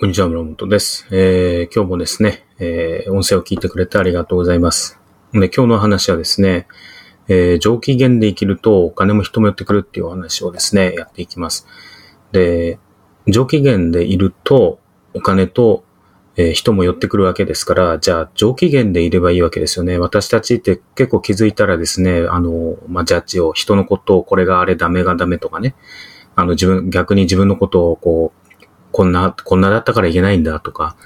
こんにちは、村本です。えー、今日もですね、えー、音声を聞いてくれてありがとうございます。で、今日の話はですね、えー、上機嫌で生きるとお金も人も寄ってくるっていうお話をですね、やっていきます。で、上機嫌でいるとお金と、えー、人も寄ってくるわけですから、じゃあ上機嫌でいればいいわけですよね。私たちって結構気づいたらですね、あの、まあ、ジャッジを、人のことをこれがあれダメがダメとかね、あの自分、逆に自分のことをこう、こんな、こんなだったからいけないんだとか、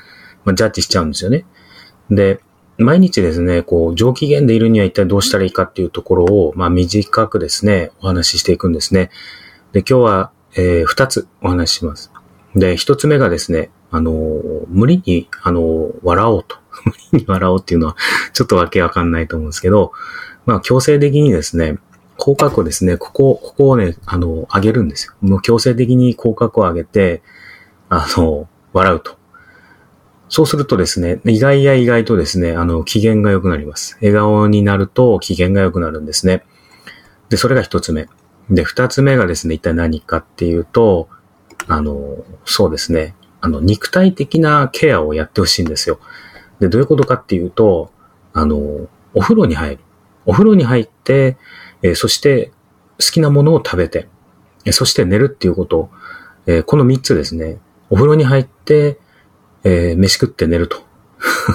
まあ、ジャッジしちゃうんですよね。で、毎日ですね、こう、上機嫌でいるには一体どうしたらいいかっていうところを、まあ、短くですね、お話ししていくんですね。で、今日は、えー、二つお話しします。で、一つ目がですね、あの、無理に、あの、笑おうと。無理に笑おうっていうのは、ちょっとわけわかんないと思うんですけど、まあ、強制的にですね、口角をですね、ここ、ここをね、あの、上げるんですよ。もう強制的に口角を上げて、あの、笑うと。そうするとですね、意外や意外とですね、あの、機嫌が良くなります。笑顔になると機嫌が良くなるんですね。で、それが一つ目。で、二つ目がですね、一体何かっていうと、あの、そうですね、あの、肉体的なケアをやってほしいんですよ。で、どういうことかっていうと、あの、お風呂に入る。お風呂に入って、えー、そして好きなものを食べてえ、そして寝るっていうこと、えー、この三つですね、お風呂に入って、えー、飯食って寝ると。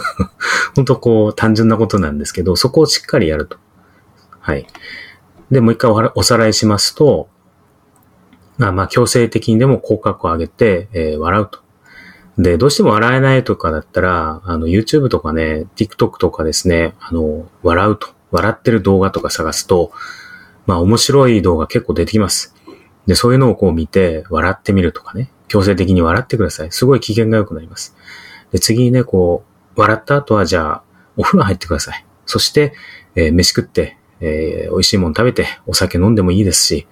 本当こう単純なことなんですけど、そこをしっかりやると。はい。で、もう一回おさらいしますと、まあまあ強制的にでも口角を上げて、えー、笑うと。で、どうしても笑えないとかだったら、あの、YouTube とかね、TikTok とかですね、あの、笑うと。笑ってる動画とか探すと、まあ面白い動画結構出てきます。で、そういうのをこう見て、笑ってみるとかね。強制的に笑ってください。すごい機嫌が良くなります。で、次にね、こう、笑った後は、じゃあ、お風呂入ってください。そして、えー、飯食って、えー、美味しいもの食べて、お酒飲んでもいいですし、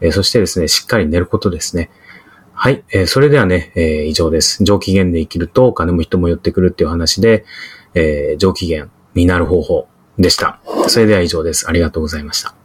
えー、そしてですね、しっかり寝ることですね。はい。えー、それではね、えー、以上です。上機嫌で生きると、お金も人も寄ってくるっていう話で、えー、上機嫌になる方法でした。それでは以上です。ありがとうございました。